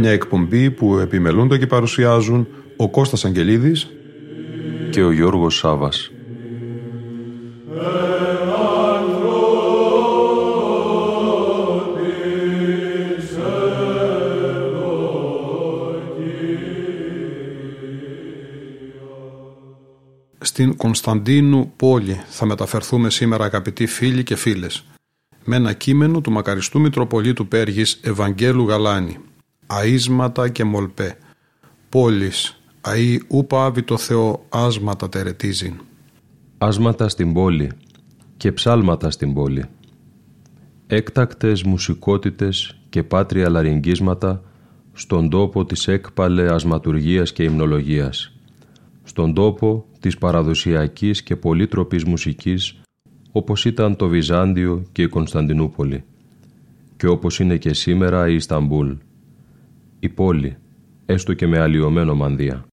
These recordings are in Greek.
Μια εκπομπή που επιμελούνται και παρουσιάζουν ο Κώστας Αγγελίδης και ο Γιώργος Σάβας. Στην Κωνσταντίνου πόλη θα μεταφερθούμε σήμερα αγαπητοί φίλοι και φίλες με ένα κείμενο του μακαριστού Μητροπολίτου Πέργης Ευαγγέλου Γαλάνη «Αΐσματα και μολπέ» πόλης αΐ ούπα το Θεό άσματα τερετίζειν. Άσματα στην πόλη και ψάλματα στην πόλη. Έκτακτες μουσικότητες και πάτρια λαριγκίσματα στον τόπο της έκπαλε ασματουργίας και υμνολογίας. Στον τόπο της παραδοσιακής και πολύτροπης μουσικής όπως ήταν το Βυζάντιο και η Κωνσταντινούπολη και όπως είναι και σήμερα η Ισταμπούλ, η πόλη, έστω και με αλλοιωμένο μανδύα.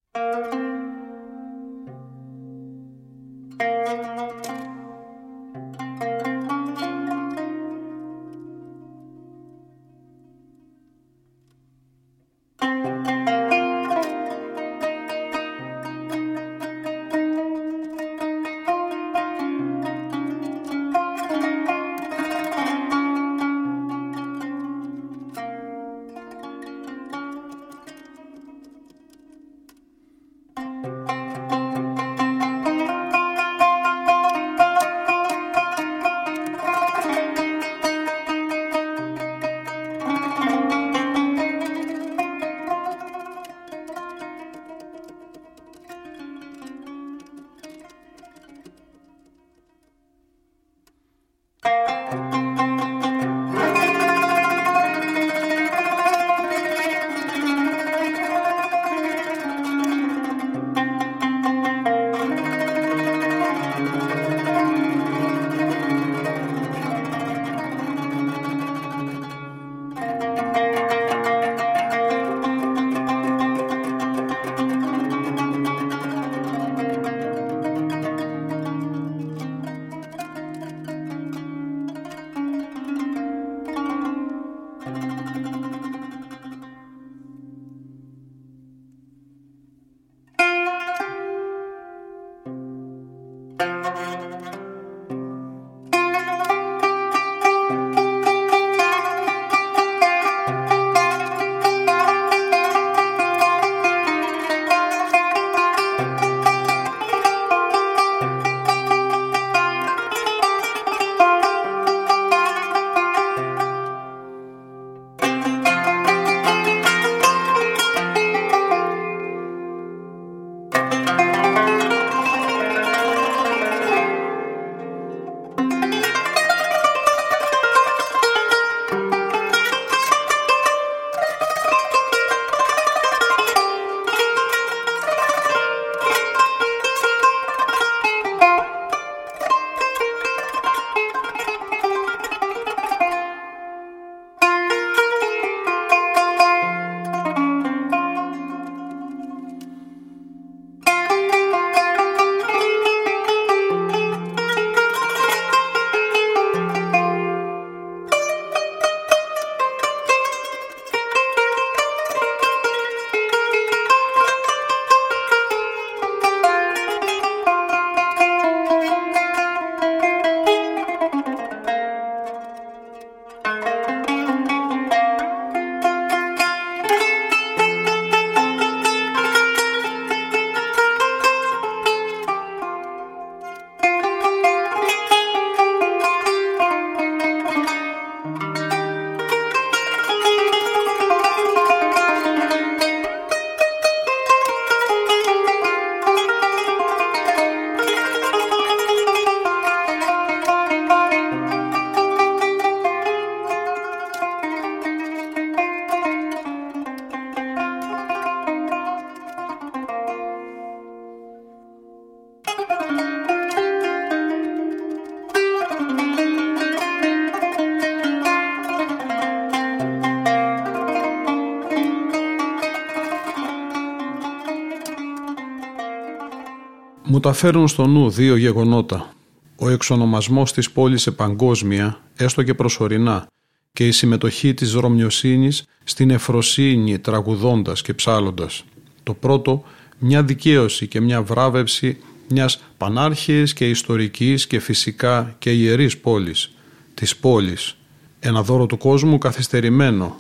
Μου τα φέρουν στο νου δύο γεγονότα. Ο εξονομασμός της πόλης σε παγκόσμια, έστω και προσωρινά, και η συμμετοχή της Ρωμιοσύνης στην εφροσύνη τραγουδώντας και ψάλλοντας. Το πρώτο, μια δικαίωση και μια βράβευση μιας πανάρχης και ιστορικής και φυσικά και ιερής πόλης, της πόλης. Ένα δώρο του κόσμου καθυστερημένο,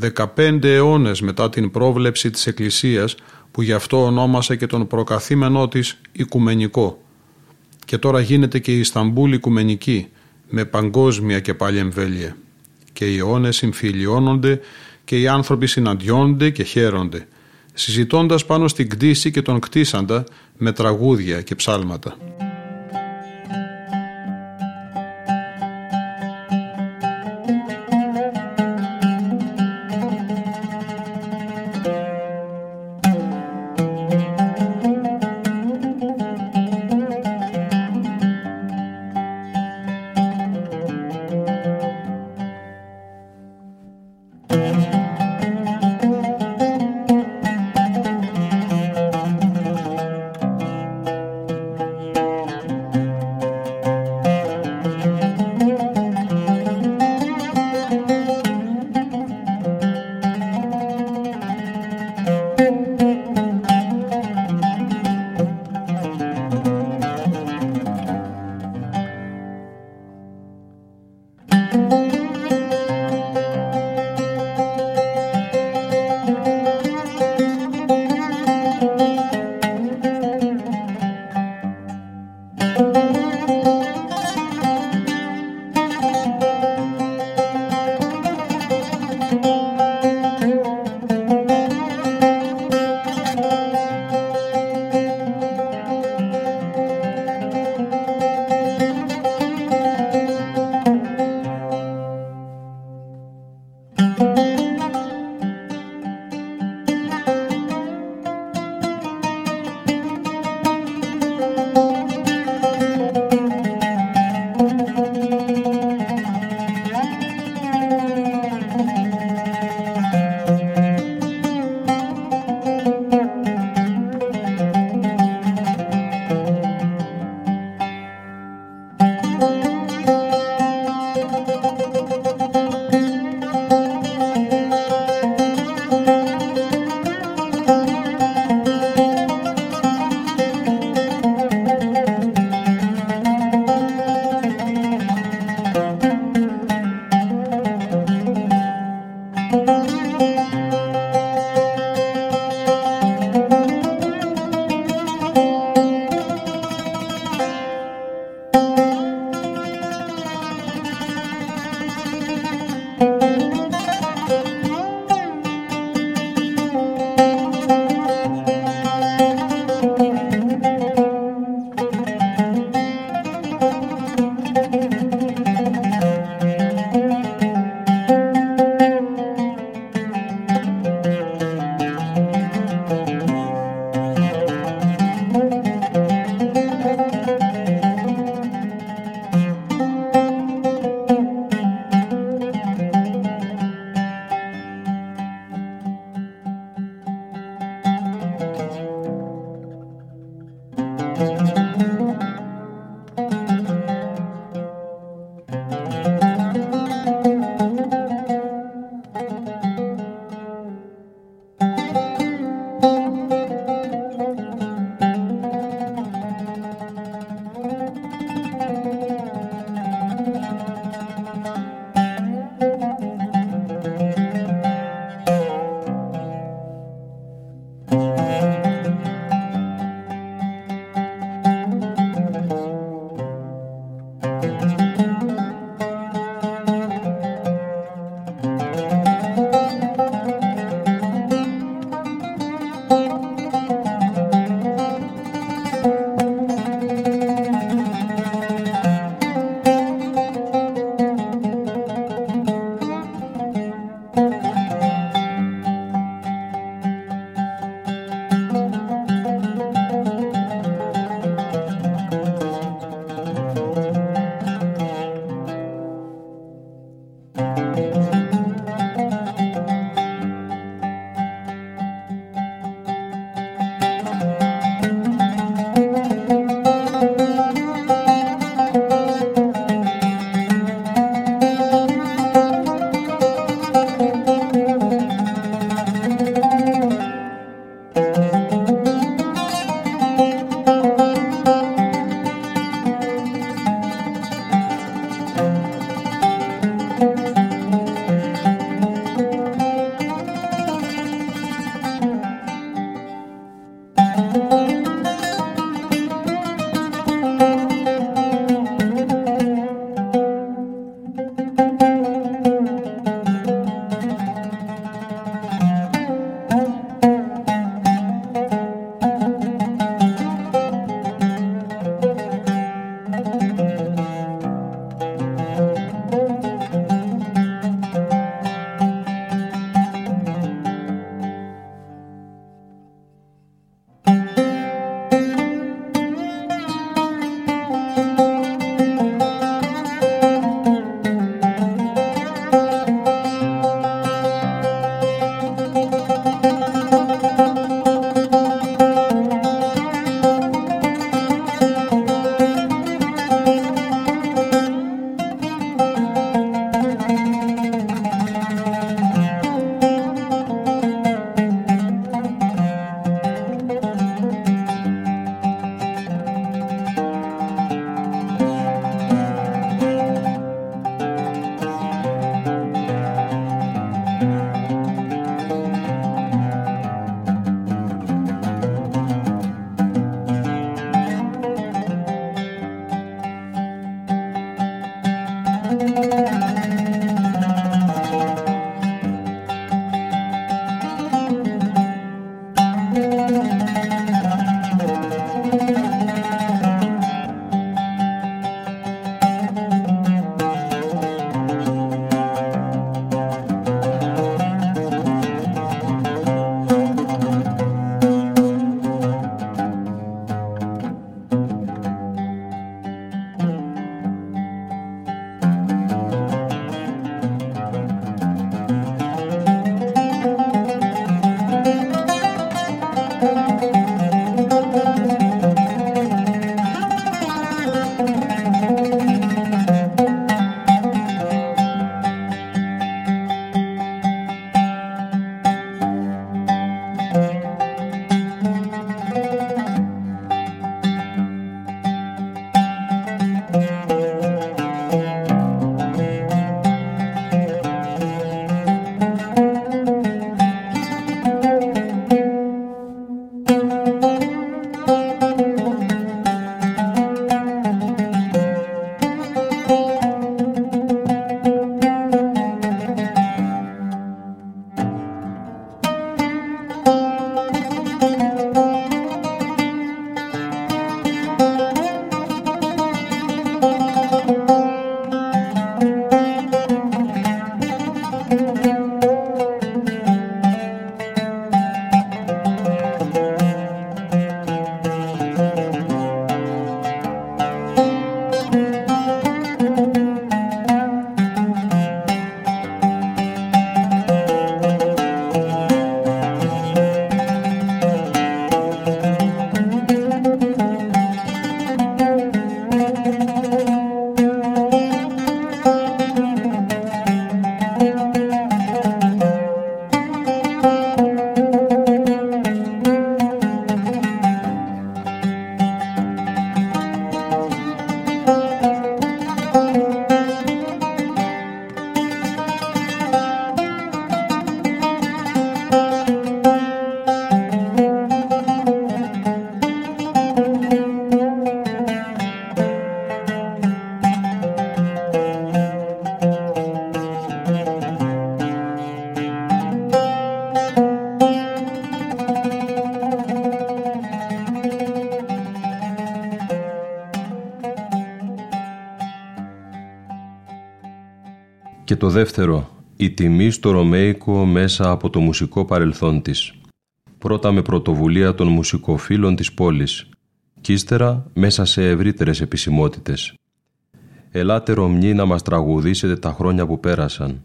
15 αιώνες μετά την πρόβλεψη της Εκκλησίας που γι' αυτό ονόμασε και τον προκαθήμενό της Οικουμενικό. Και τώρα γίνεται και η Ισταμπούλ Οικουμενική με παγκόσμια και πάλι εμβέλεια. Και οι αιώνες συμφιλιώνονται και οι άνθρωποι συναντιόνται και χαίρονται, συζητώντας πάνω στην κτήση και τον κτίσαντα με τραγούδια και ψάλματα. Το δεύτερο, η τιμή στο Ρωμαϊκό μέσα από το μουσικό παρελθόν της. Πρώτα με πρωτοβουλία των μουσικοφίλων της πόλης και ύστερα μέσα σε ευρύτερες επισημότητες. Ελάτε Ρωμνοί να μας τραγουδήσετε τα χρόνια που πέρασαν.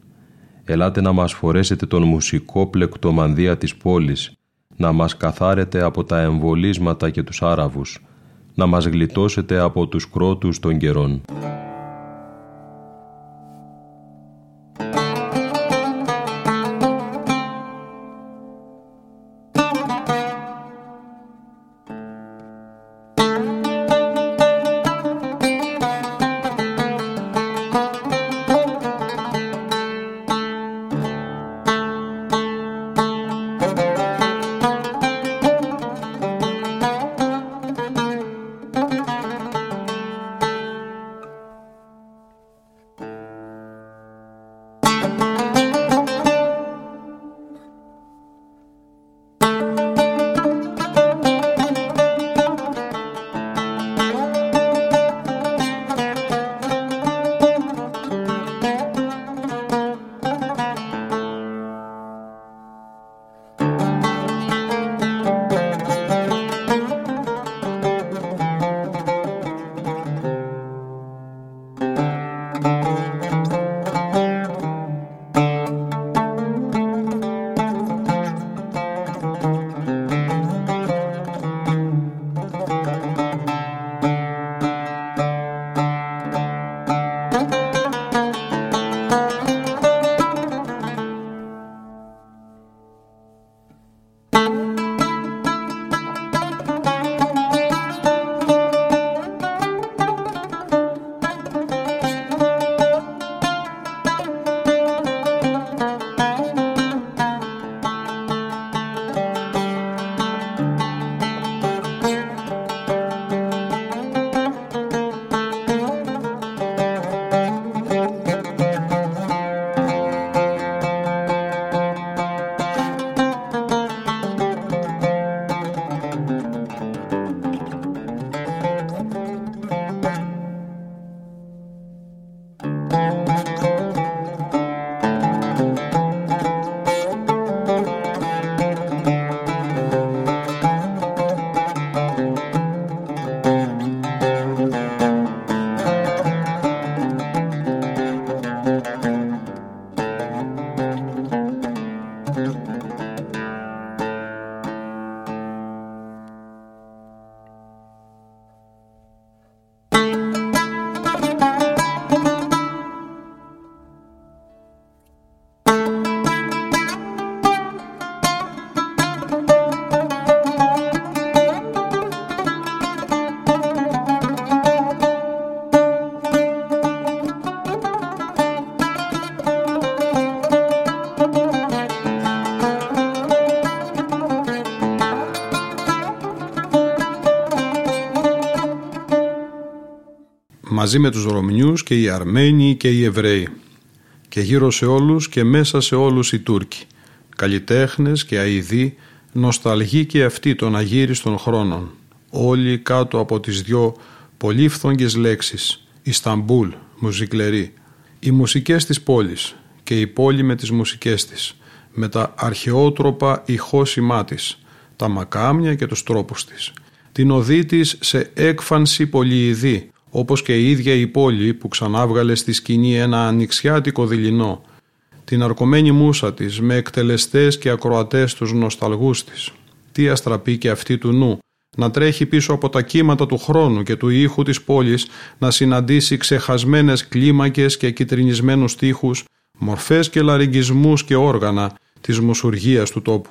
Ελάτε να μας φορέσετε τον μουσικό πλεκτομανδία της πόλης, να μας καθάρετε από τα εμβολίσματα και τους Άραβους, να μας γλιτώσετε από τους κρότους των καιρών. Μαζί με τους Ρωμνιούς και οι Αρμένοι και οι Εβραίοι και γύρω σε όλους και μέσα σε όλους οι Τούρκοι, καλλιτέχνες και αηδοί, νοσταλγοί και αυτοί των αγύριστων χρόνων, όλοι κάτω από τις δυο πολύφθογγες λέξεις Ισταμπούλ, μουσικλερή, οι μουσικές της πόλης και η πόλη με τις μουσικές της, με τα αρχαιότροπα ηχώσιμά της, τα μακάμια και τους τρόπους της, την οδή της σε έκφανση πολυειδή, όπως και η ίδια η πόλη που ξανάβγαλε στη σκηνή ένα ανοιξιάτικο δειλινό, την αρκωμένη μουσα της με εκτελεστές και ακροατές τους νοσταλγούς της. Τι αστραπή και αυτή του νου, να τρέχει πίσω από τα κύματα του χρόνου και του ήχου της πόλης, να συναντήσει ξεχασμένες κλίμακες και κυτρινισμένους τείχους, μορφές και λαρυγγισμούς και όργανα της μουσουργίας του τόπου.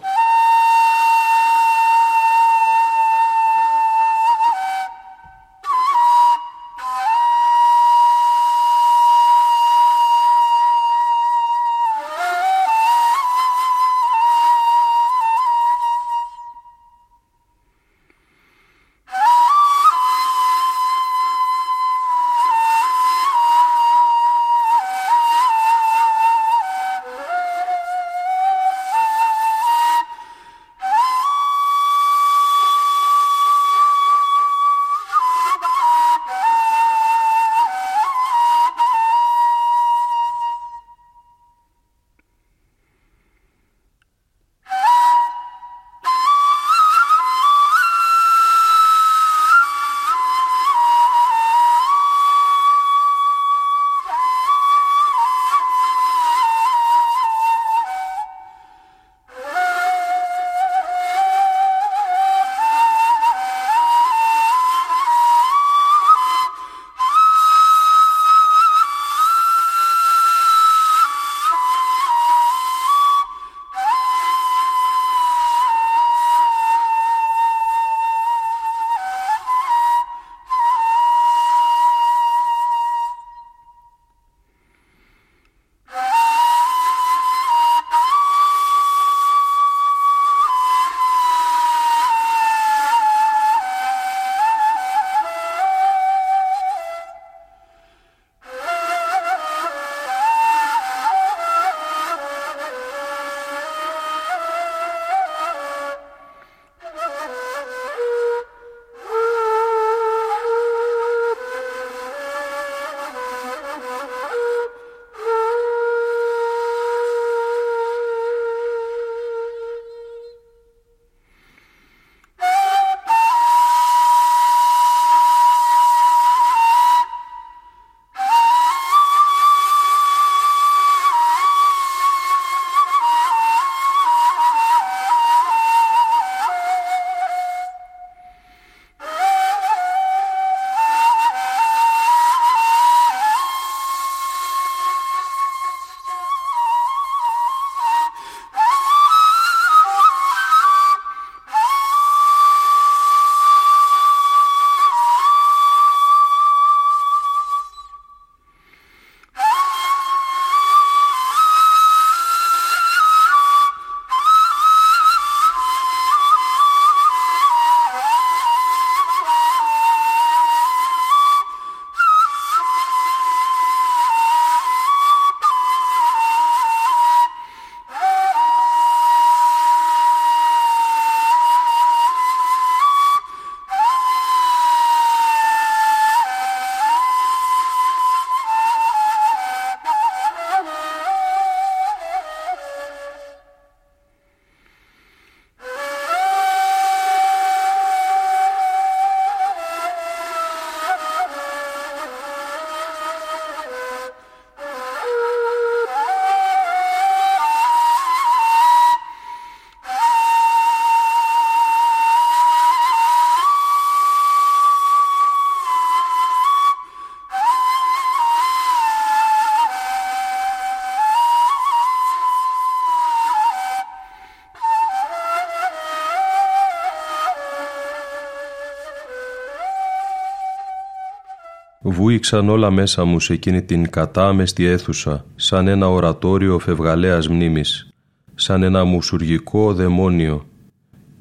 Βούηξαν όλα μέσα μου σε εκείνη την κατάμεστη αίθουσα, σαν ένα ορατόριο φευγαλέας μνήμης, σαν ένα μουσουργικό δαιμόνιο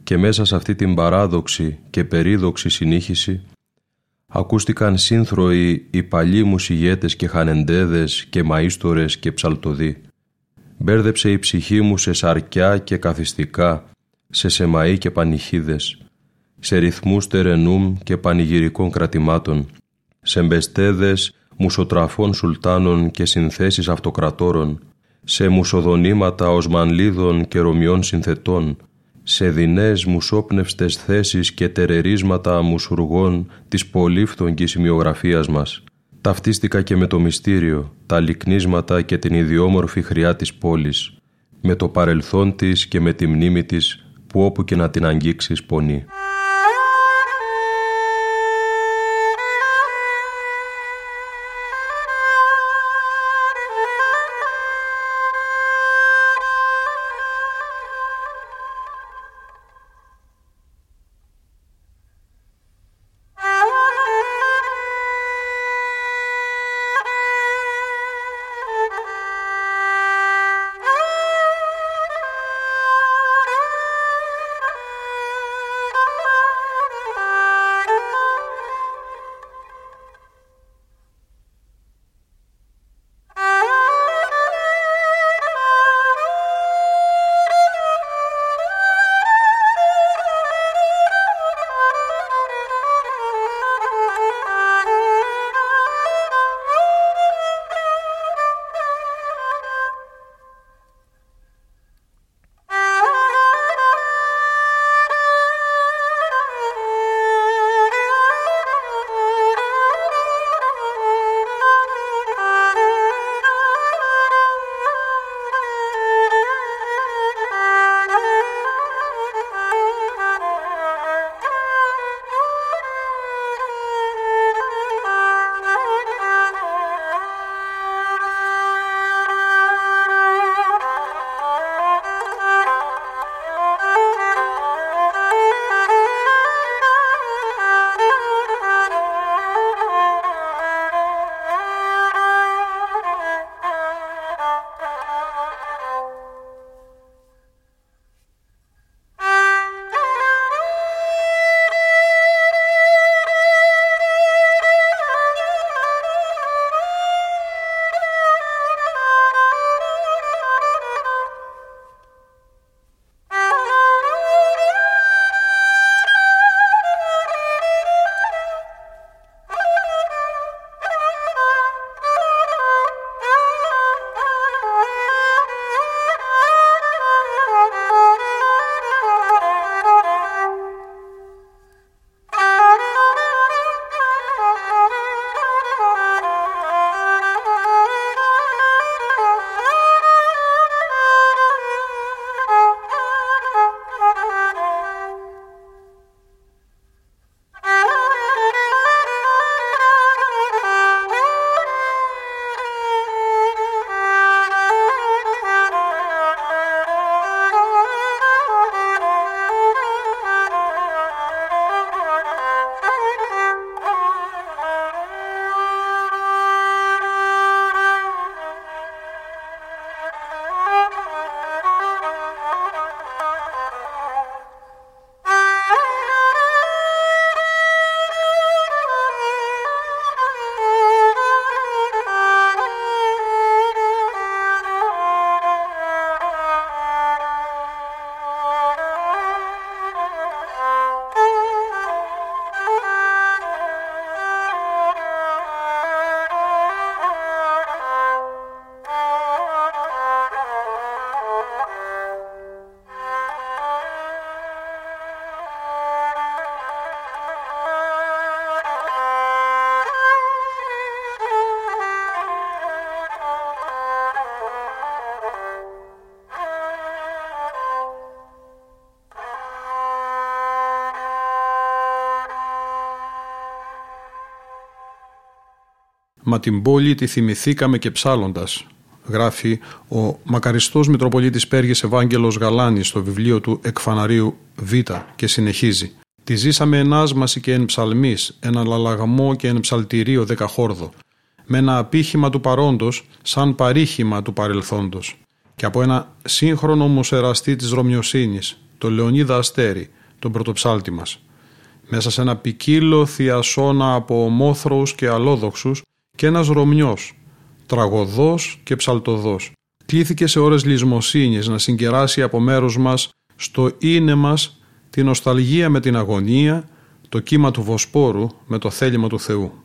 και μέσα σε αυτή την παράδοξη και περίδοξη συνήχηση Ακούστηκαν σύνθροοι οι παλιοί μου και χανεντέδες και μαΐστορες και ψαλτοδοί. Μπέρδεψε η ψυχή μου σε σαρκιά και καθιστικά, σε σεμαΐ και πανηχίδες, σε ρυθμούς τερενούμ και πανηγυρικών κρατημάτων, σε μπεστέδες μουσοτραφών σουλτάνων και συνθέσεις αυτοκρατόρων, σε μουσοδονήματα οσμανλίδων και ρωμιών συνθετών, σε δεινές μουσόπνευστες θέσεις και τερερίσματα μουσουργών της πολύφθογγης σημειογραφίας μας. Ταυτίστηκα και με το μυστήριο, τα λυκνίσματα και την ιδιόμορφη χρειά της πόλης, με το παρελθόν της και με τη μνήμη της που όπου και να την αγγίξεις πονεί. Μα την πόλη τη θυμηθήκαμε και ψάλλοντας, γράφει ο μακαριστός Μητροπολίτης Πέργης Ευάγγελος Γαλάνης στο βιβλίο του Εκφαναρίου Β και συνεχίζει. Τη ζήσαμε εν άσμαση και εν ψαλμής, εν αλλαγμό και εν ψαλτηρίο δεκαχόρδο, με ένα απήχημα του παρόντος σαν παρήχημα του παρελθόντος και από ένα σύγχρονο μουσεραστή της Ρωμιοσύνης, το Λεωνίδα Αστέρη, τον πρωτοψάλτη μας μέσα σε ένα ποικίλο θειασόνα από ομόθροους και αλόδοξους και ένας Ρωμιός, τραγωδός και ψαλτοδός. Κλήθηκε σε ώρες λησμοσύνης να συγκεράσει από μέρους μας στο είναι μας την νοσταλγία με την αγωνία, το κύμα του Βοσπόρου με το θέλημα του Θεού.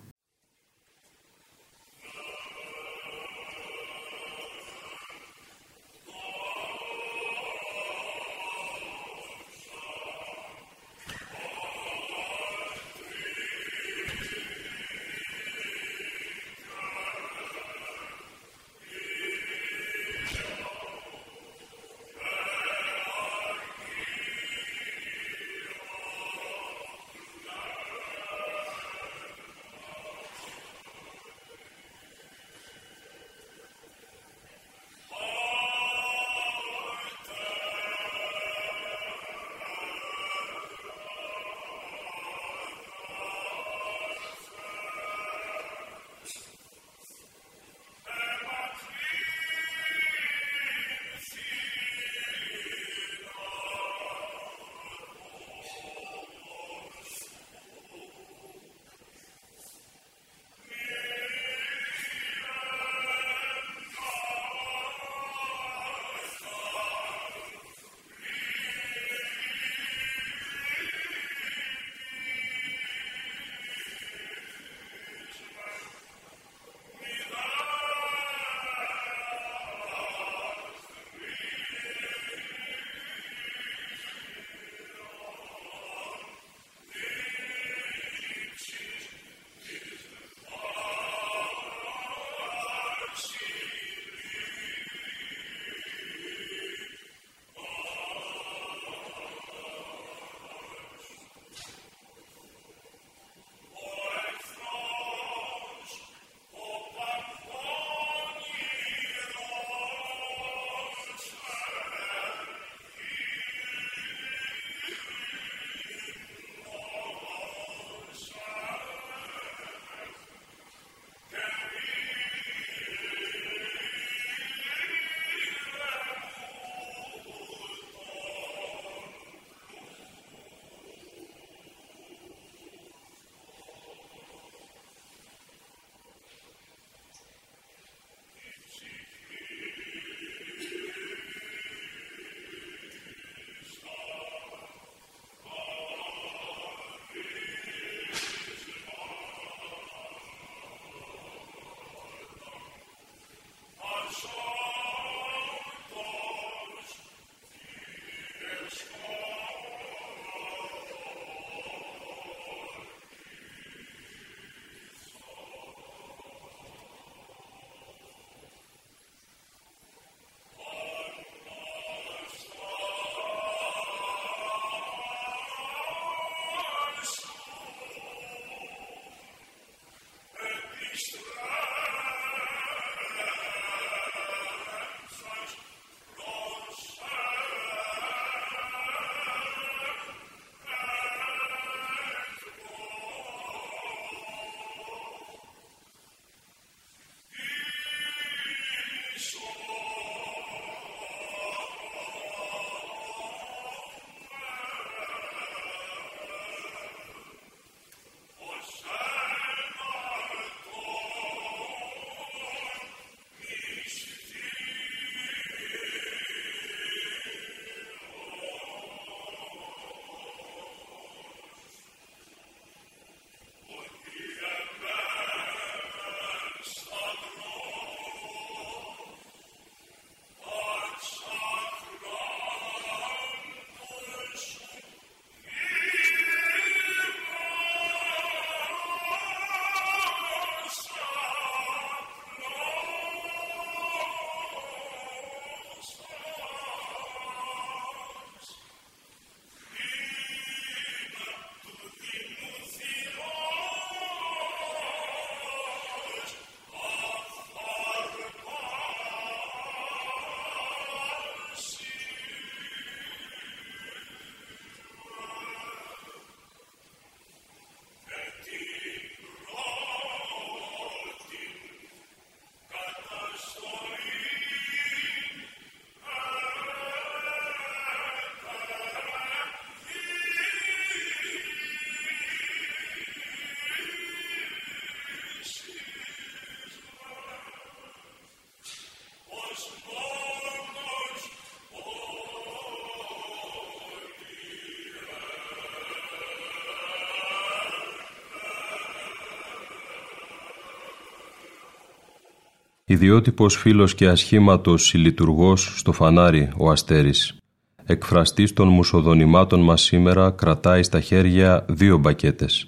Ιδιότυπος φίλος και ασχήματος συλλειτουργός στο φανάρι ο Αστέρης. Εκφραστής των μουσοδονημάτων μας σήμερα κρατάει στα χέρια δύο μπακέτες.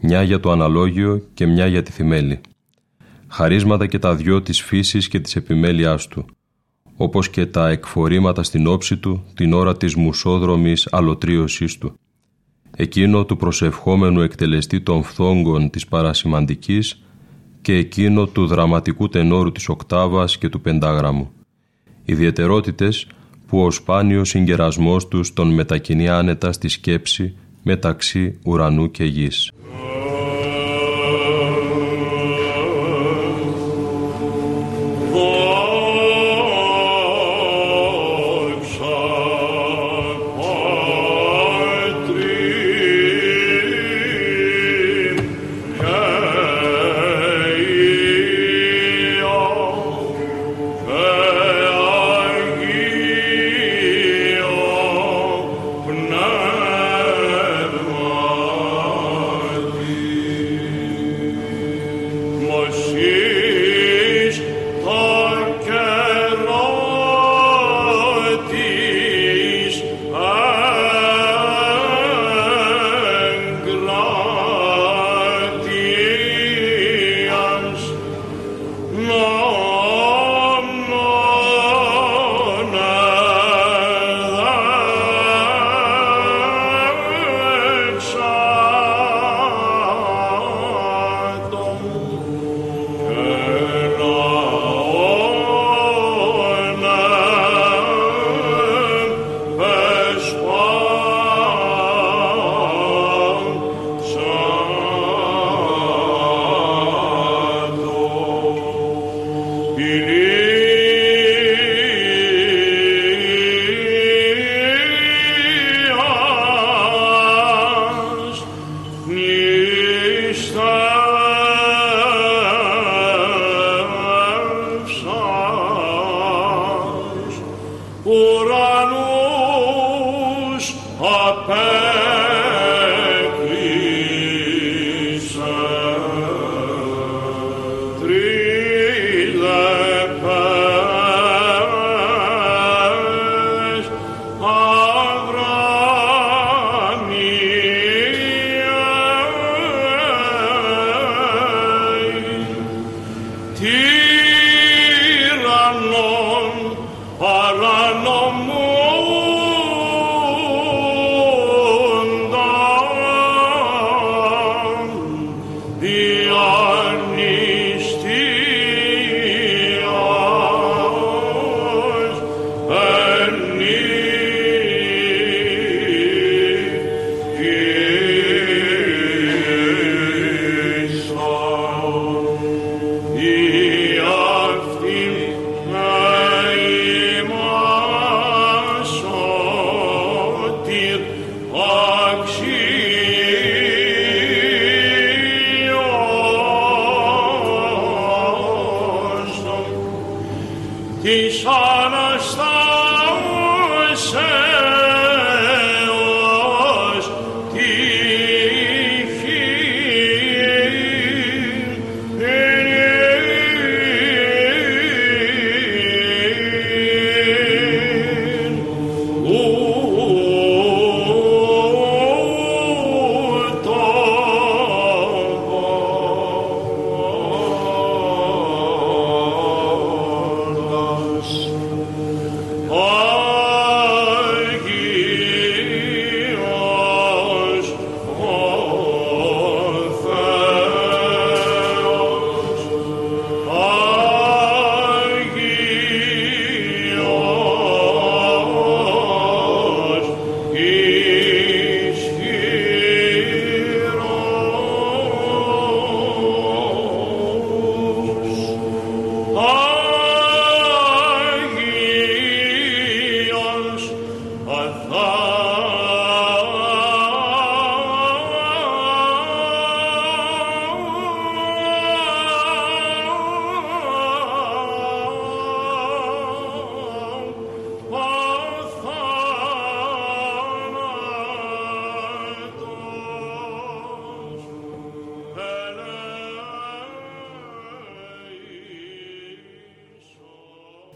Μια για το αναλόγιο και μια για τη θυμέλη. Χαρίσματα και τα δυο της φύσης και της επιμέλειάς του. Όπως και τα εκφορήματα στην όψη του την ώρα της μουσόδρομης αλωτρίωσής του. Εκείνο του προσευχόμενου εκτελεστή των φθόγκων της παρασημαντικής και εκείνο του δραματικού τενόρου της οκτάβας και του πεντάγραμμου. Ιδιαιτερότητες που ο σπάνιος συγκερασμός τους τον μετακινεί άνετα στη σκέψη μεταξύ ουρανού και γης.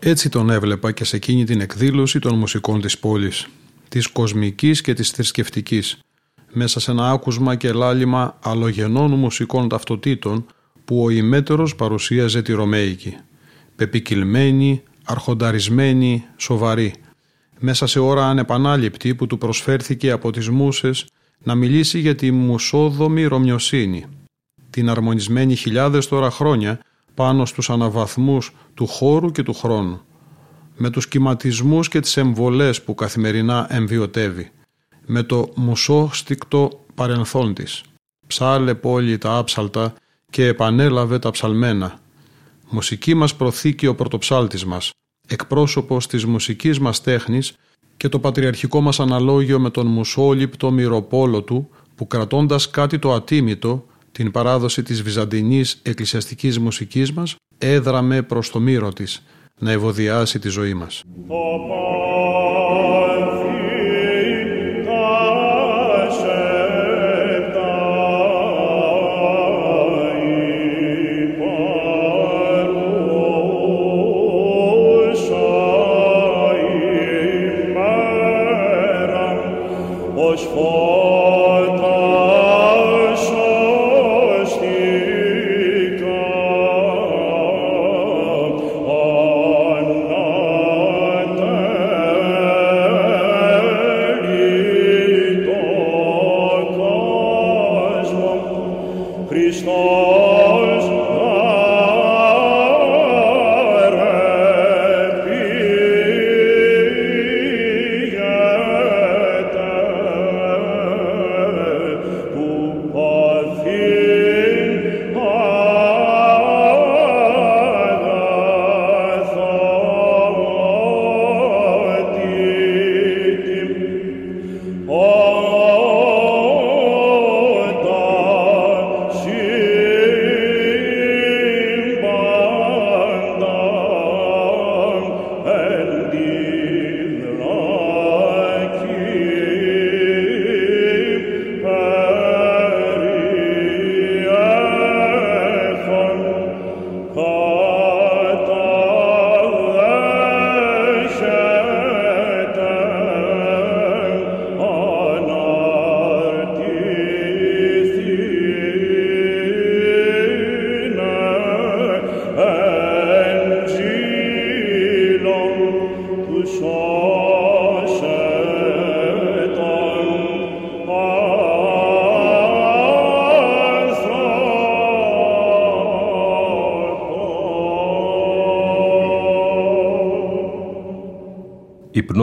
Έτσι τον έβλεπα και σε εκείνη την εκδήλωση των μουσικών της πόλης, της κοσμικής και της θρησκευτικής, μέσα σε ένα άκουσμα και λάλημα αλλογενών μουσικών ταυτοτήτων που ο ημέτερος παρουσίαζε τη Ρωμαϊκή. Πεπικυλμένη, αρχονταρισμένη, σοβαρή, μέσα σε ώρα ανεπανάληπτη που του προσφέρθηκε από τις μουσες να μιλήσει για τη μουσόδομη ρωμιοσύνη, την αρμονισμένη χιλιάδες τώρα χρόνια πάνω στους αναβαθμούς του χώρου και του χρόνου, με τους κυματισμούς και τις εμβολές που καθημερινά εμβιωτεύει, με το μουσόστικτο παρενθόν της. Ψάλε πόλη τα άψαλτα και επανέλαβε τα ψαλμένα. Μουσική μας προθήκη ο πρωτοψάλτης μας, εκπρόσωπος της μουσικής μας τέχνης και το πατριαρχικό μας αναλόγιο με τον μουσόληπτο μυροπόλο του που κρατώντας κάτι το ατίμητο, την παράδοση της βυζαντινής εκκλησιαστικής μουσικής μας, έδραμε προς το μύρο της, να ευωδιάσει τη ζωή μας.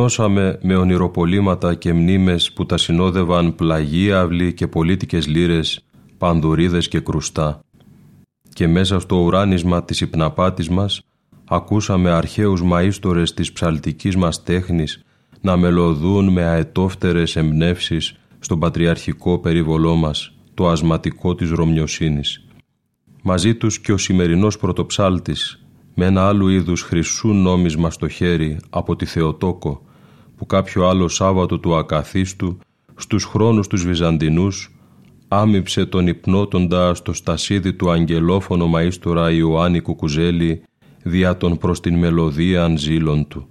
Υπνώσαμε με ονειροπολίματα και μνήμες που τα συνόδευαν πλαγία αυλή και πολίτικες λύρες, πανδουρίδες και κρουστά. Και μέσα στο ουράνισμα της υπναπάτης μας ακούσαμε αρχαίους μαΐστορες της ψαλτικής μας τέχνης να μελωδούν με αετόφτερες εμπνεύσεις στον πατριαρχικό περιβολό μας, το ασματικό της Ρωμιοσύνης. Μαζί τους και ο σημερινός πρωτοψάλτης, με ένα άλλου είδους χρυσού νόμισμα στο χέρι από τη Θεοτόκο, που κάποιο άλλο Σάββατο του ακαθίστου, στους χρόνους τους Βυζαντινούς, άμυψε τον υπνότοντα στο στασίδι του αγγελόφωνο μαΐστορα Ιωάννη Κουκουζέλη δια των προς την μελωδία ζήλων του.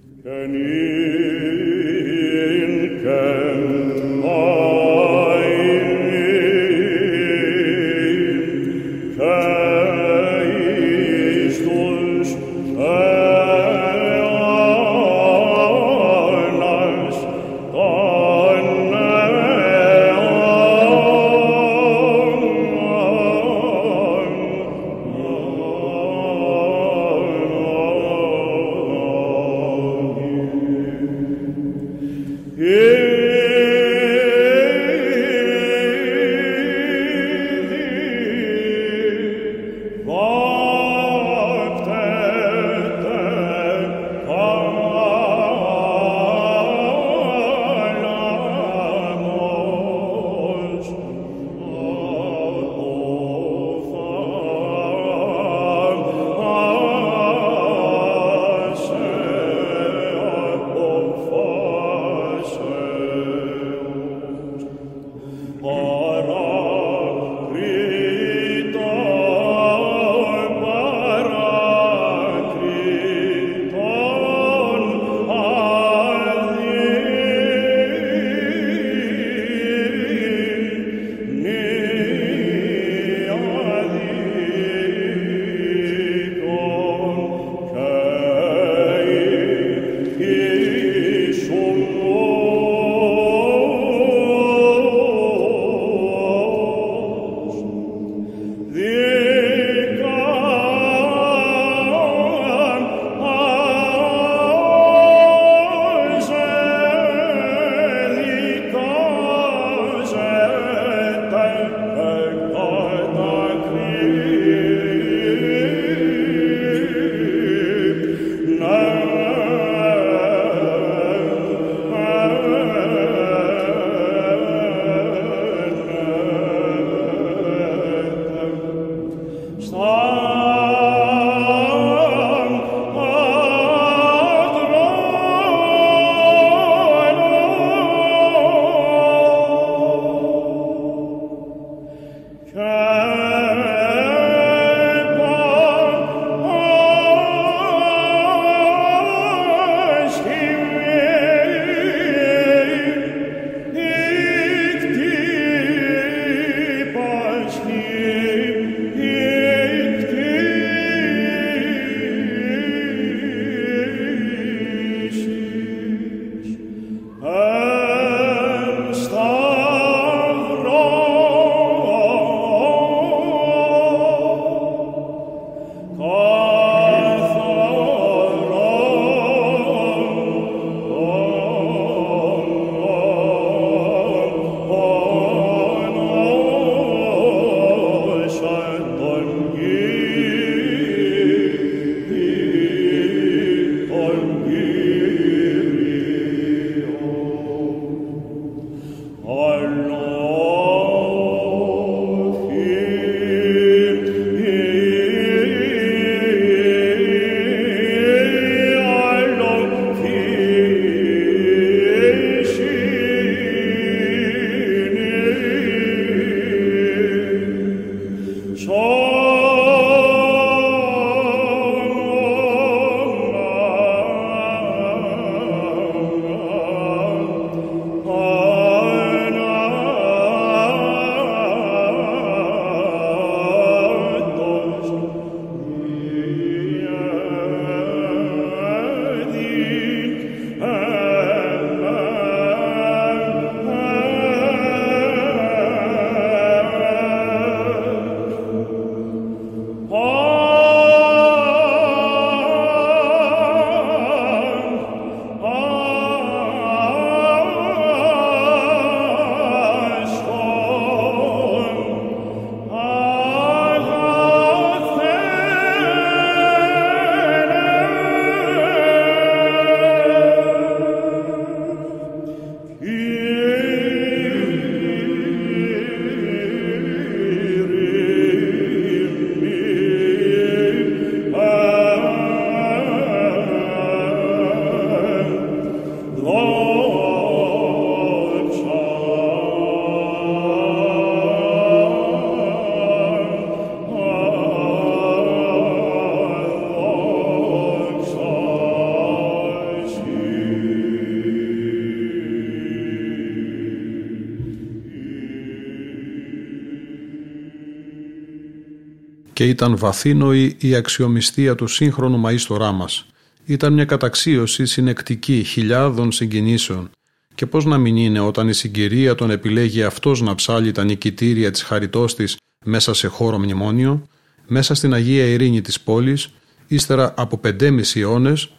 Και ήταν βαθύνοη η αξιομιστία του σύγχρονου μαΐστορά μας. Ήταν μια καταξίωση συνεκτική χιλιάδων συγκινήσεων και πώς να μην είναι όταν η συγκυρία τον επιλέγει αυτός να ψάλει τα νικητήρια της χαριτός της μέσα σε χώρο μνημόνιο, μέσα στην Αγία Ειρήνη της πόλης, ύστερα από πεντέμιση αιώνες,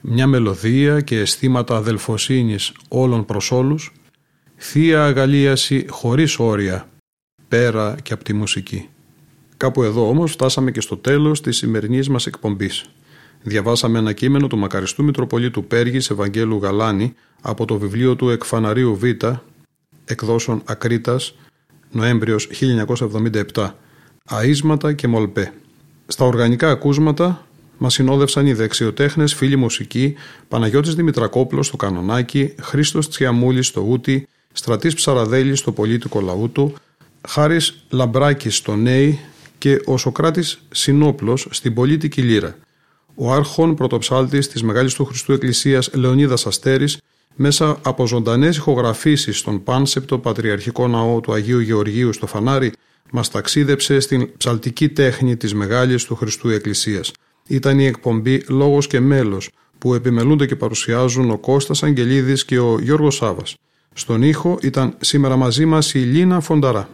μια μελωδία και αισθήματα αδελφοσύνης όλων προς όλους, θεία αγαλίαση χωρίς όρια, πέρα και από τη μουσική. Κάπου εδώ όμως φτάσαμε και στο τέλος της σημερινής μας εκπομπής. Διαβάσαμε ένα κείμενο του μακαριστού Μητροπολίτου Πέργης Ευαγγέλου Γαλάνη από το βιβλίο του Εκφαναρίου Β, εκδόσεων Ακρίτας, Νοέμβριος 1977. Αίσματα και Μολπέ. Στα οργανικά ακούσματα μας συνόδευσαν οι δεξιοτέχνες φίλοι μουσικοί Παναγιώτης Δημητρακόπουλος στο Κανονάκι, Χρήστος Τσιαμούλης στο Ούτι, Στρατής Ψαραδέλης στο Πολίτικο Λαούτου, Χάρης Λαμπράκης στο Νέι, και ο Σοκράτης Συνόπλος στην πολίτικη λύρα. Ο άρχον πρωτοψάλτης της Μεγάλης του Χριστού Εκκλησίας Λεωνίδας Αστέρης μέσα από ζωντανές ηχογραφήσεις στον πάνσεπτο πατριαρχικό ναό του Αγίου Γεωργίου στο Φανάρι μας ταξίδεψε στην ψαλτική τέχνη της Μεγάλης του Χριστού Εκκλησίας. Ήταν η εκπομπή «Λόγος και μέλος» που επιμελούνται και παρουσιάζουν ο Κώστας Αγγελίδης και ο Γιώργος Σάβας. Στον ήχο ήταν σήμερα μαζί μας η Λίνα Φονταρά.